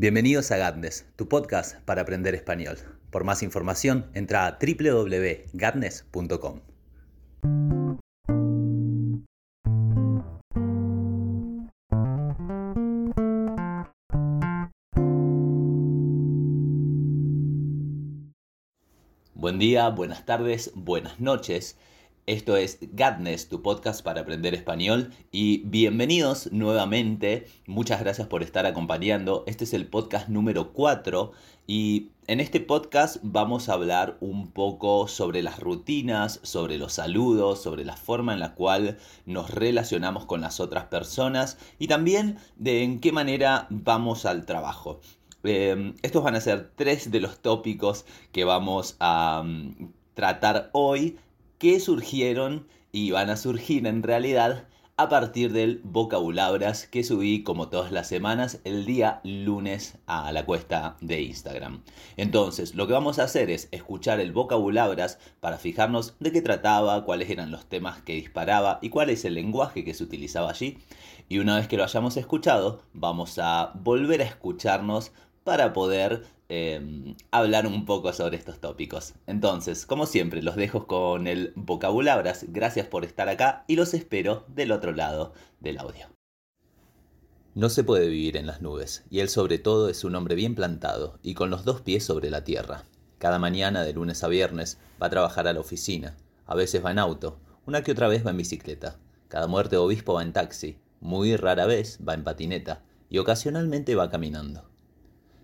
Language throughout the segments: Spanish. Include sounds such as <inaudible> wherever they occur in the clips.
Bienvenidos a Gatnes, tu podcast para aprender español. Por más información, entra a www.gatnes.com. Buen día, buenas tardes, buenas noches. Esto es Gatnes, tu podcast para aprender español y bienvenidos nuevamente. Muchas gracias por estar acompañando. Este es el podcast número 4 y en este podcast vamos a hablar un poco sobre las rutinas, sobre los saludos, sobre la forma en la cual nos relacionamos con las otras personas y también de en qué manera vamos al trabajo. Eh, estos van a ser tres de los tópicos que vamos a um, tratar hoy que surgieron y van a surgir en realidad a partir del vocabulabras que subí como todas las semanas el día lunes a la cuesta de Instagram. Entonces, lo que vamos a hacer es escuchar el vocabulabras para fijarnos de qué trataba, cuáles eran los temas que disparaba y cuál es el lenguaje que se utilizaba allí. Y una vez que lo hayamos escuchado, vamos a volver a escucharnos para poder Em, hablar un poco sobre estos tópicos. Entonces, como siempre, los dejo con el vocabulabras. Gracias por estar acá y los espero del otro lado del audio. No se puede vivir en las nubes, y él sobre todo es un hombre bien plantado y con los dos pies sobre la tierra. Cada mañana, de lunes a viernes, va a trabajar a la oficina. A veces va en auto, una que otra vez va en bicicleta. Cada muerte obispo va en taxi, muy rara vez va en patineta y ocasionalmente va caminando.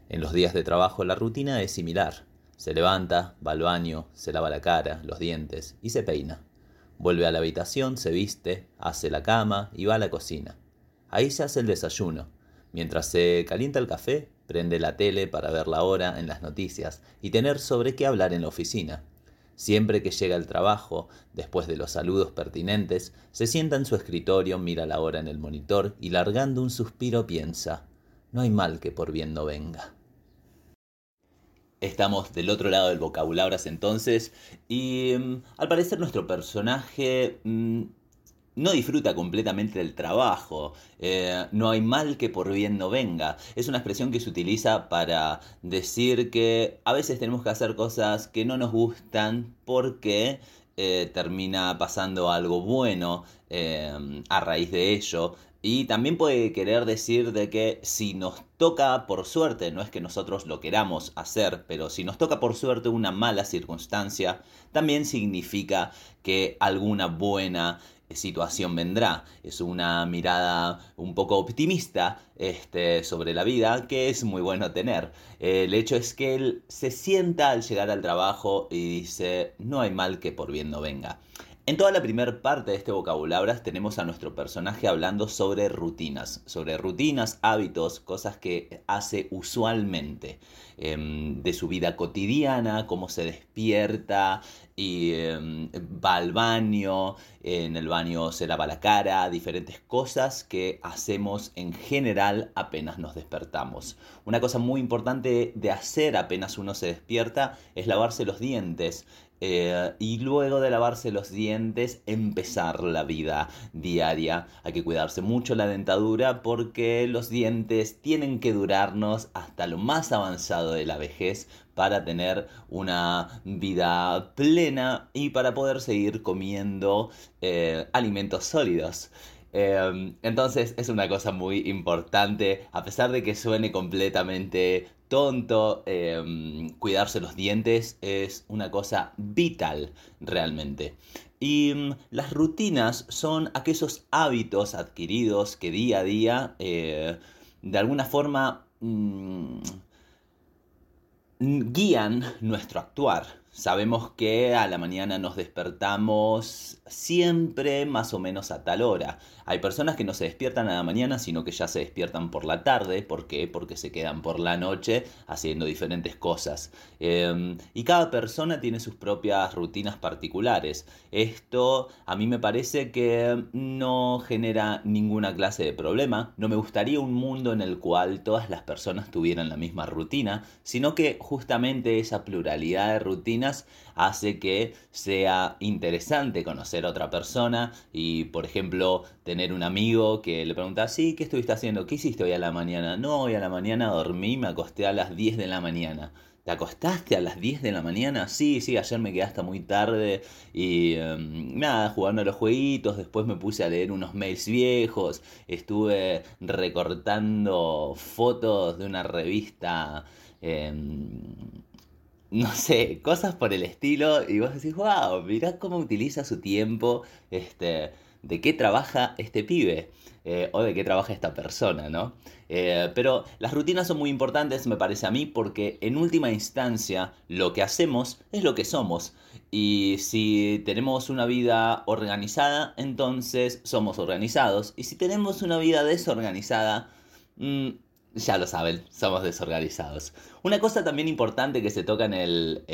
En los días de trabajo la rutina es similar. Se levanta, va al baño, se lava la cara, los dientes y se peina. Vuelve a la habitación, se viste, hace la cama y va a la cocina. Ahí se hace el desayuno. Mientras se calienta el café, prende la tele para ver la hora en las noticias y tener sobre qué hablar en la oficina. Siempre que llega al trabajo, después de los saludos pertinentes, se sienta en su escritorio, mira la hora en el monitor y largando un suspiro piensa, no hay mal que por bien no venga. Estamos del otro lado del vocabulario entonces y mm, al parecer nuestro personaje mm, no disfruta completamente del trabajo. Eh, no hay mal que por bien no venga. Es una expresión que se utiliza para decir que a veces tenemos que hacer cosas que no nos gustan porque eh, termina pasando algo bueno eh, a raíz de ello. Y también puede querer decir de que si nos toca por suerte, no es que nosotros lo queramos hacer, pero si nos toca por suerte una mala circunstancia, también significa que alguna buena situación vendrá. Es una mirada un poco optimista este, sobre la vida que es muy bueno tener. El hecho es que él se sienta al llegar al trabajo y dice, no hay mal que por bien no venga. En toda la primera parte de este vocabulario tenemos a nuestro personaje hablando sobre rutinas, sobre rutinas, hábitos, cosas que hace usualmente em, de su vida cotidiana, cómo se despierta y em, va al baño, en el baño se lava la cara, diferentes cosas que hacemos en general apenas nos despertamos. Una cosa muy importante de hacer apenas uno se despierta es lavarse los dientes. Eh, y luego de lavarse los dientes, empezar la vida diaria. Hay que cuidarse mucho la dentadura porque los dientes tienen que durarnos hasta lo más avanzado de la vejez para tener una vida plena y para poder seguir comiendo eh, alimentos sólidos. Em, entonces es una cosa muy importante, a pesar de que suene completamente tonto, em, cuidarse los dientes es una cosa vital realmente. Y mm, las rutinas son aquellos hábitos adquiridos que día a día eh, de alguna forma mm, guían nuestro actuar. Sabemos que a la mañana nos despertamos siempre más o menos a tal hora. Hay personas que no se despiertan a la mañana, sino que ya se despiertan por la tarde. ¿Por qué? Porque se quedan por la noche haciendo diferentes cosas. Em, y cada persona tiene sus propias rutinas particulares. Esto a mí me parece que no genera ninguna clase de problema. No me gustaría un mundo en el cual todas las personas tuvieran la misma rutina, sino que justamente esa pluralidad de rutinas hace que sea interesante conocer a otra persona y, por ejemplo, tener un amigo que le pregunta, sí, ¿qué estuviste haciendo? ¿Qué hiciste hoy a la mañana? No, hoy a la mañana dormí, me acosté a las 10 de la mañana. ¿Te acostaste a las 10 de la mañana? Sí, sí, ayer me quedé hasta muy tarde y em, nada, jugando a los jueguitos, después me puse a leer unos mails viejos, estuve recortando fotos de una revista, em, no sé, cosas por el estilo y vos decís, wow, mirá cómo utiliza su tiempo, este, de qué trabaja este pibe. Eh, o de qué trabaja esta persona, ¿no? Eh, pero las rutinas son muy importantes, me parece a mí, porque en última instancia lo que hacemos es lo que somos. Y si tenemos una vida organizada, entonces somos organizados. Y si tenemos una vida desorganizada, mm, ya lo saben, somos desorganizados. Una cosa también importante que se toca en el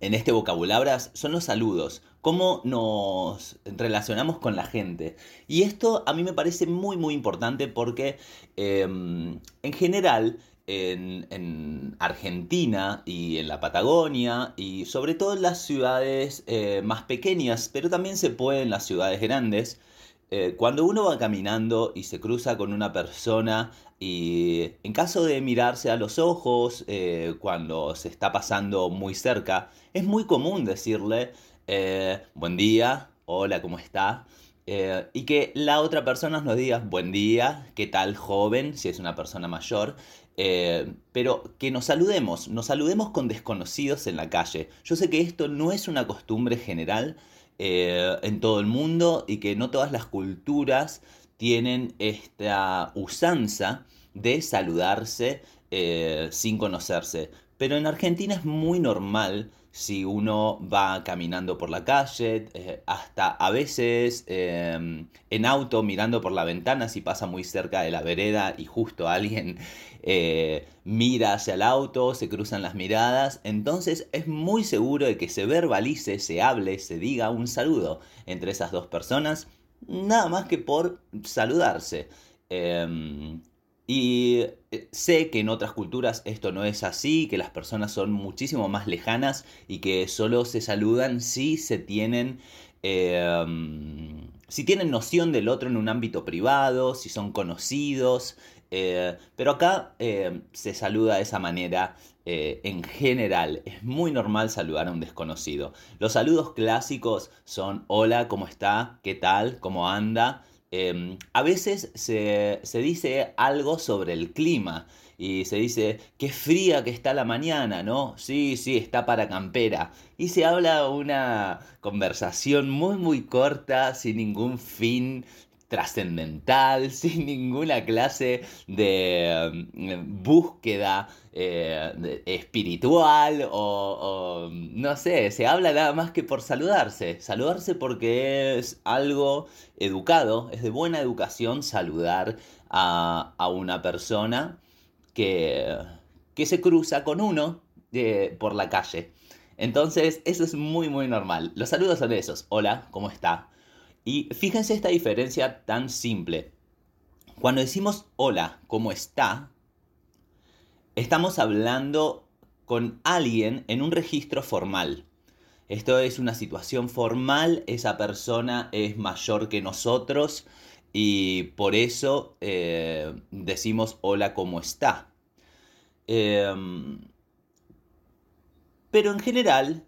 en este vocabulario son los saludos, cómo nos relacionamos con la gente. Y esto a mí me parece muy muy importante porque em, en general en, Argentina y en la Patagonia y sobre todo en las ciudades eh, más pequeñas, pero también se puede en las ciudades grandes, eh, cuando uno va caminando y se cruza con una persona y en caso de mirarse a los ojos eh, cuando se está pasando muy cerca, es muy común decirle eh, buen día, hola, ¿cómo está? y que la otra persona nos diga buen día, qué tal joven, si es una persona mayor, pero que nos saludemos, nos saludemos con desconocidos en la calle. Yo sé que esto no es una costumbre general, eh, en todo el mundo y que no todas las culturas tienen esta usanza de saludarse eh, sin conocerse. Pero en Argentina es muy normal si uno va caminando por la calle, eh, hasta a veces em, en auto mirando por la ventana si pasa muy cerca de la vereda y justo alguien eh, mira hacia el auto, se cruzan las miradas, entonces es muy seguro de que se verbalice, se hable, se diga un saludo entre esas dos personas, nada más que por saludarse. Em, y eh, sé que en otras culturas esto no es así, que las personas son muchísimo más lejanas y que solo se saludan si se tienen... Em, si tienen noción del otro en un ámbito privado, si son conocidos, eh, pero acá em, se saluda de esa manera eh, en general. Es muy normal saludar a un desconocido. Los saludos clásicos son hola, ¿cómo está? ¿Qué tal? ¿Cómo anda? Em, a veces se, dice algo sobre el clima y se dice qué fría que está la mañana, ¿no? Sí, sí, está para campera. Y se habla una conversación muy, muy corta, sin ningún fin trascendental, <laughs> sin ninguna clase de em, búsqueda eh, espiritual o, no sé, se habla nada más que por saludarse. Saludarse porque es algo educado, es de buena educación saludar a, una persona que, que se cruza con uno eh, por la calle. Entonces, eso es muy, muy normal. Los saludos son esos. Hola, ¿cómo está? Y fíjense esta diferencia tan simple. Cuando decimos hola, ¿cómo está? Estamos hablando con alguien en un registro formal. Esto es una situación formal, esa persona es mayor que nosotros y por eso eh, decimos hola, ¿cómo está? Em, pero en general,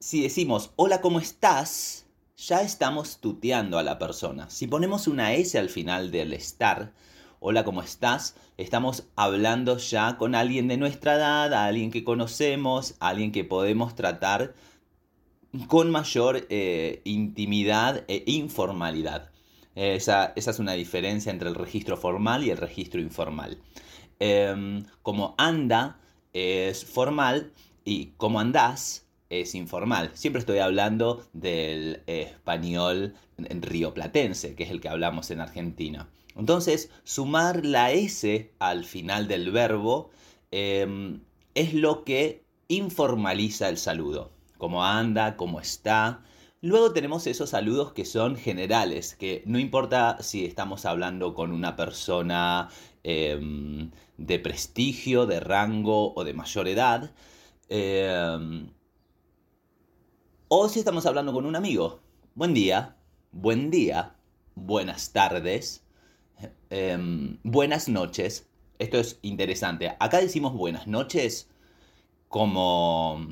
si decimos hola, ¿cómo estás? ya estamos tuteando a la persona. Si ponemos una S al final del estar, hola, ¿cómo estás? Estamos hablando ya con alguien de nuestra edad, alguien que conocemos, alguien que podemos tratar con mayor eh, intimidad e informalidad. Esa, esa, es una diferencia entre el registro formal y el registro informal. Em, como anda es formal y como andás es informal. Siempre estoy hablando del español rioplatense, que es el que hablamos en Argentina. Entonces, sumar la S al final del verbo em, es lo que informaliza el saludo. Cómo anda, cómo está. Luego tenemos esos saludos que son generales, que no importa si estamos hablando con una persona em, de prestigio, de rango o de mayor edad, Eh, o si estamos hablando con un amigo. Buen día, buen día, buenas tardes, em, buenas noches. Esto es interesante. Acá decimos buenas noches como,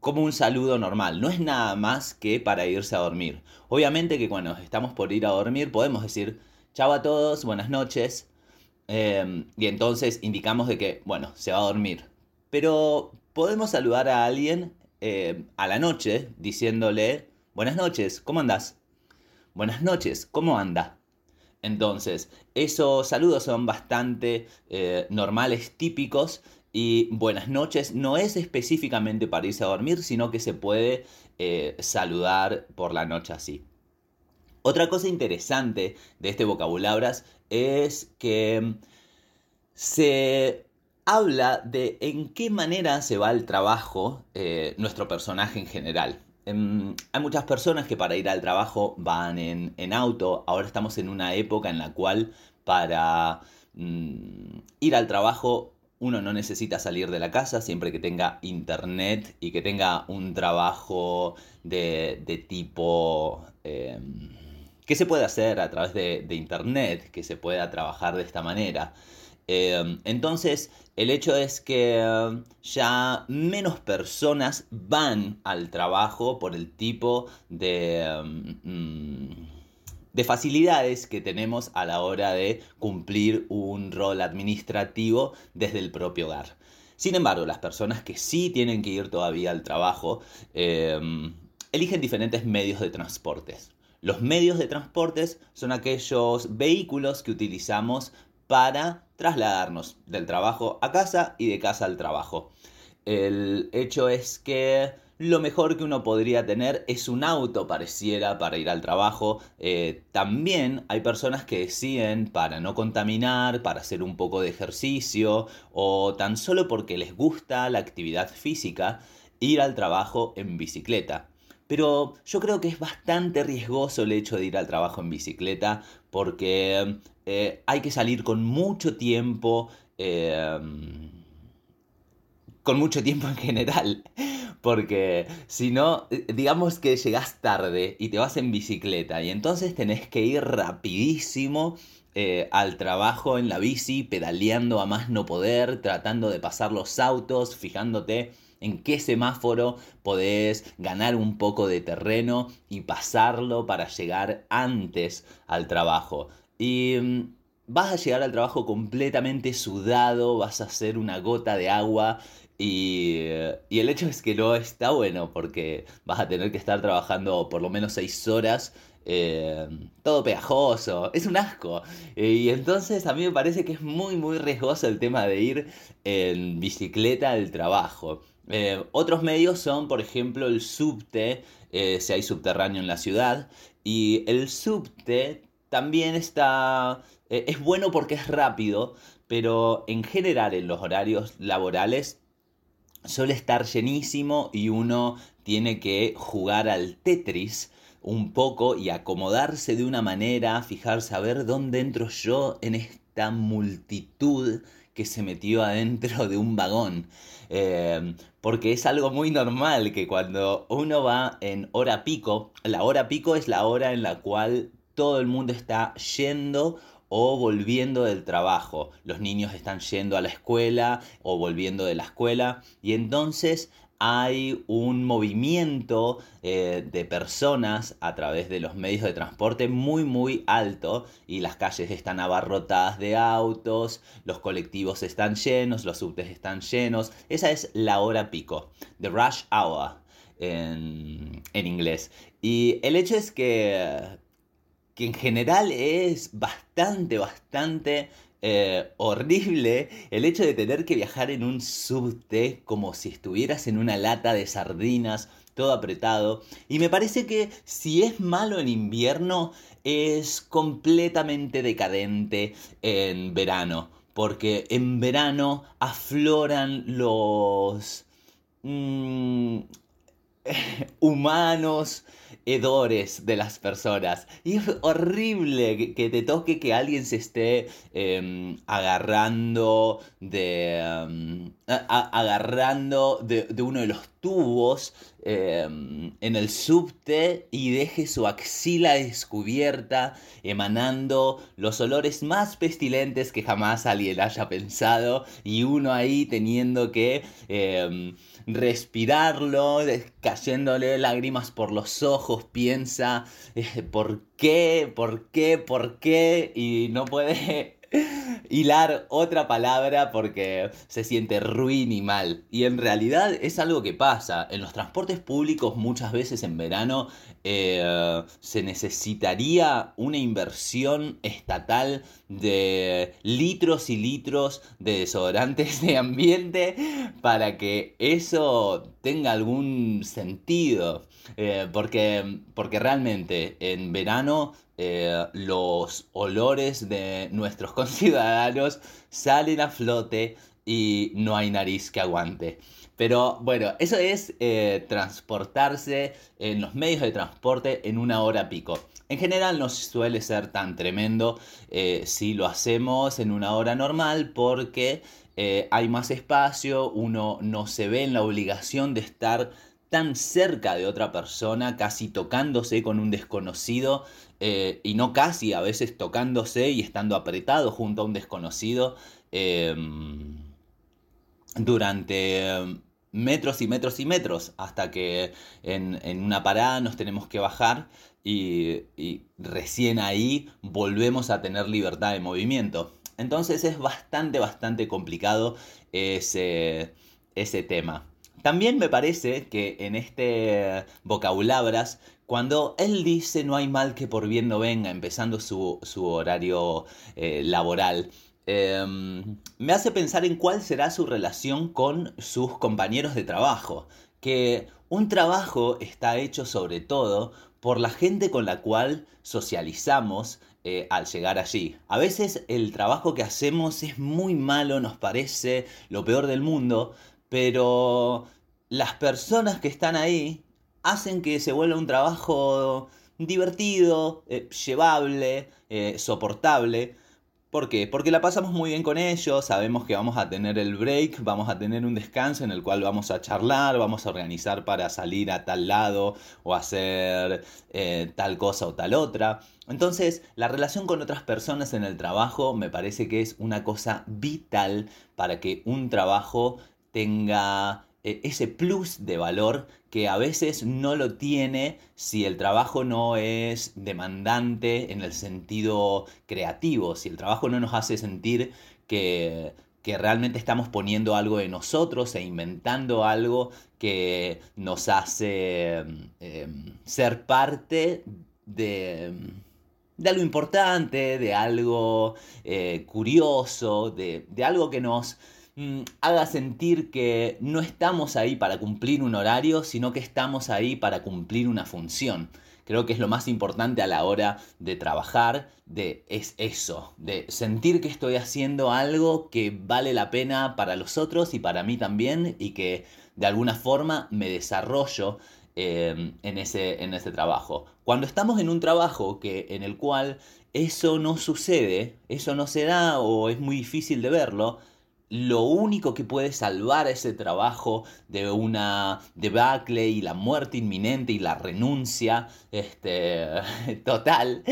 como un saludo normal. No es nada más que para irse a dormir. Obviamente que cuando estamos por ir a dormir podemos decir chao a todos, buenas noches. Em, y entonces indicamos de que, bueno, se va a dormir. Pero podemos saludar a alguien eh, a la noche diciéndole, buenas noches, ¿cómo andas? Buenas noches, ¿cómo anda? Entonces, esos saludos son bastante eh, normales, típicos, y buenas noches no es específicamente para irse a dormir, sino que se puede eh, saludar por la noche así. Otra cosa interesante de este vocabulario es que se habla de en qué manera se va al trabajo eh, nuestro personaje en general. Em, hay muchas personas que para ir al trabajo van en, auto. Ahora estamos en una época en la cual para mm, ir al trabajo uno no necesita salir de la casa siempre que tenga internet y que tenga un trabajo de, tipo... Em, que se puede hacer a través de, de internet, que se pueda trabajar de esta manera. Em, entonces, el hecho es que em, ya menos personas van al trabajo por el tipo de, em, mm, de facilidades que tenemos a la hora de cumplir un rol administrativo desde el propio hogar. Sin embargo, las personas que sí tienen que ir todavía al trabajo eligen diferentes medios de transportes. Los medios de transportes son aquellos vehículos que utilizamos para trasladarnos del trabajo a casa y de casa al trabajo. El hecho es que lo mejor que uno podría tener es un auto, pareciera, para ir al trabajo. Eh, también hay personas que deciden para no contaminar, para hacer un poco de ejercicio o tan solo porque les gusta la actividad física, ir al trabajo en bicicleta. Pero yo creo que es bastante riesgoso el hecho de ir al trabajo en bicicleta porque eh, hay que salir con mucho tiempo, em, con mucho tiempo en general, <laughs> porque si no, digamos que llegas tarde y te vas en bicicleta y entonces tenés que ir rapidísimo. Eh, al trabajo en la bici, pedaleando a más no poder, tratando de pasar los autos, fijándote en qué semáforo podés ganar un poco de terreno y pasarlo para llegar antes al trabajo. Y mm, vas a llegar al trabajo completamente sudado, vas a hacer una gota de agua y, y, el hecho es que no está bueno porque vas a tener que estar trabajando por lo menos 6 horas, eh, todo pegajoso, es un asco. Y entonces a mí me parece que es muy muy riesgoso el tema de ir en bicicleta al trabajo. Eh, otros medios son, por ejemplo, el subte, eh, si hay subterráneo en la ciudad, y el subte también está... Eh, es bueno porque es rápido, pero en general en los horarios laborales suele estar llenísimo y uno tiene que jugar al Tetris un poco y acomodarse de una manera, fijarse a ver dónde entro yo en esta multitud que se metió adentro de un vagón. Eh, porque es algo muy normal que cuando uno va en hora pico, la hora pico es la hora en la cual todo el mundo está yendo o volviendo del trabajo. Los niños están yendo a la escuela o volviendo de la escuela y entonces hay un movimiento eh, de personas a través de los medios de transporte muy muy alto y las calles están abarrotadas de autos, los colectivos están llenos, los subtes están llenos. Esa es la hora pico, the rush hour en, en inglés. Y el hecho es que que en general es bastante, bastante eh, horrible el hecho de tener que viajar en un subte como si estuvieras en una lata de sardinas, todo apretado. Y me parece que si es malo en invierno, es completamente decadente en verano. Porque en verano afloran los... Mm, <laughs> humanos hedores de las personas. Y es horrible que, te toque que alguien se esté em, agarrando de. Em, agarrando de, uno de los tubos em, en el subte y deje su axila descubierta, emanando los olores más pestilentes que jamás alguien haya pensado. Y uno ahí teniendo que respirarlo, cayéndole lágrimas por los ojos, piensa eh, por qué, por qué, por qué, y no puede hilar otra palabra porque se siente ruin y mal. Y en realidad es algo que pasa. En los transportes públicos muchas veces en verano eh, se necesitaría una inversión estatal de litros y litros de desodorantes de ambiente para que eso tenga algún sentido. Eh, porque, porque realmente en verano eh, los olores de nuestros <laughs> conciudadanos salen a flote y no hay nariz que aguante. Pero bueno, eso es eh, transportarse en los medios de transporte en una hora pico. En general no suele ser tan tremendo eh, si lo hacemos en una hora normal porque hay más espacio, uno no se ve en la obligación de estar tan cerca de otra persona, casi tocándose con un desconocido, eh, y no casi, a veces tocándose y estando apretado junto a un desconocido em, durante em, metros y metros y metros, hasta que en, una parada nos tenemos que bajar y, recién ahí volvemos a tener libertad de movimiento. Entonces es bastante, bastante complicado ese, ese tema. También me parece que en este vocabulabras, cuando él dice no hay mal que por bien no venga, empezando su, horario eh, laboral, em, me hace pensar en cuál será su relación con sus compañeros de trabajo. Que un trabajo está hecho sobre todo por la gente con la cual socializamos eh, al llegar allí. A veces el trabajo que hacemos es muy malo, nos parece lo peor del mundo, pero las personas que están ahí hacen que se vuelva un trabajo divertido, eh, llevable, eh, soportable. ¿Por qué? Porque la pasamos muy bien con ellos, sabemos que vamos a tener el break, vamos a tener un descanso en el cual vamos a charlar, vamos a organizar para salir a tal lado o hacer eh, tal cosa o tal otra. Entonces, la relación con otras personas en el trabajo me parece que es una cosa vital para que un trabajo tenga ese plus de valor que a veces no lo tiene si el trabajo no es demandante en el sentido creativo, si el trabajo no nos hace sentir que, realmente estamos poniendo algo de nosotros e inventando algo que nos hace em, ser parte de, de, algo importante, de algo eh, curioso, de, de algo que nos haga sentir que no estamos ahí para cumplir un horario, sino que estamos ahí para cumplir una función. Creo que es lo más importante a la hora de trabajar, de es eso, de sentir que estoy haciendo algo que vale la pena para los otros y para mí también y que de alguna forma me desarrollo em, en, ese, en ese trabajo. Cuando estamos en un trabajo que, en el cual eso no sucede, eso no se da o es muy difícil de verlo, lo único que puede salvar ese trabajo de una debacle y la muerte inminente y la renuncia este, <laughs> total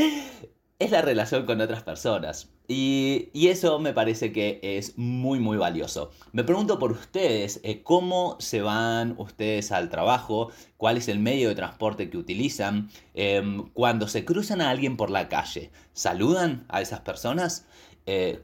es la relación con otras personas. Y, eso me parece que es muy muy valioso. Me pregunto por ustedes, eh, ¿cómo se van ustedes al trabajo? ¿Cuál es el medio de transporte que utilizan? Em, cuando se cruzan a alguien por la calle, ¿saludan a esas personas? Eh,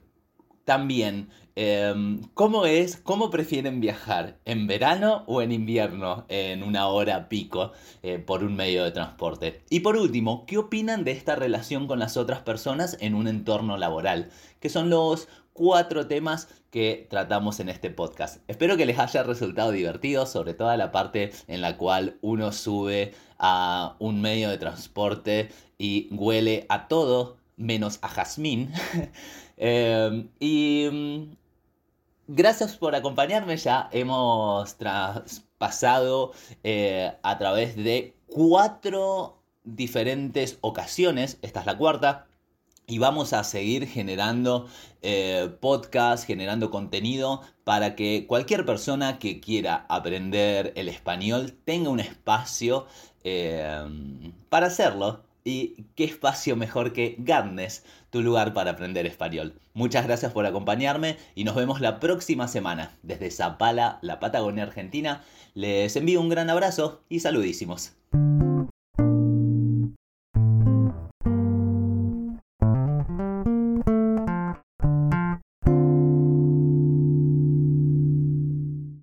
también, em, ¿cómo es, cómo prefieren viajar? ¿En verano o en invierno? En una hora pico eh, por un medio de transporte. Y por último, ¿qué opinan de esta relación con las otras personas en un entorno laboral? Que son los cuatro temas que tratamos en este podcast. Espero que les haya resultado divertido, sobre todo la parte en la cual uno sube a un medio de transporte y huele a todo menos a jazmín. <laughs> Em, y, Gracias por acompañarme, ya hemos traspasado eh, a través de cuatro diferentes ocasiones, esta es la cuarta, y vamos a seguir generando eh, podcasts, generando contenido para que cualquier persona que quiera aprender el español tenga un espacio eh, para hacerlo. Y qué espacio mejor que Garnes, tu lugar para aprender español. Muchas gracias por acompañarme y nos vemos la próxima semana desde Zapala, la Patagonia Argentina. Les envío un gran abrazo y saludísimos.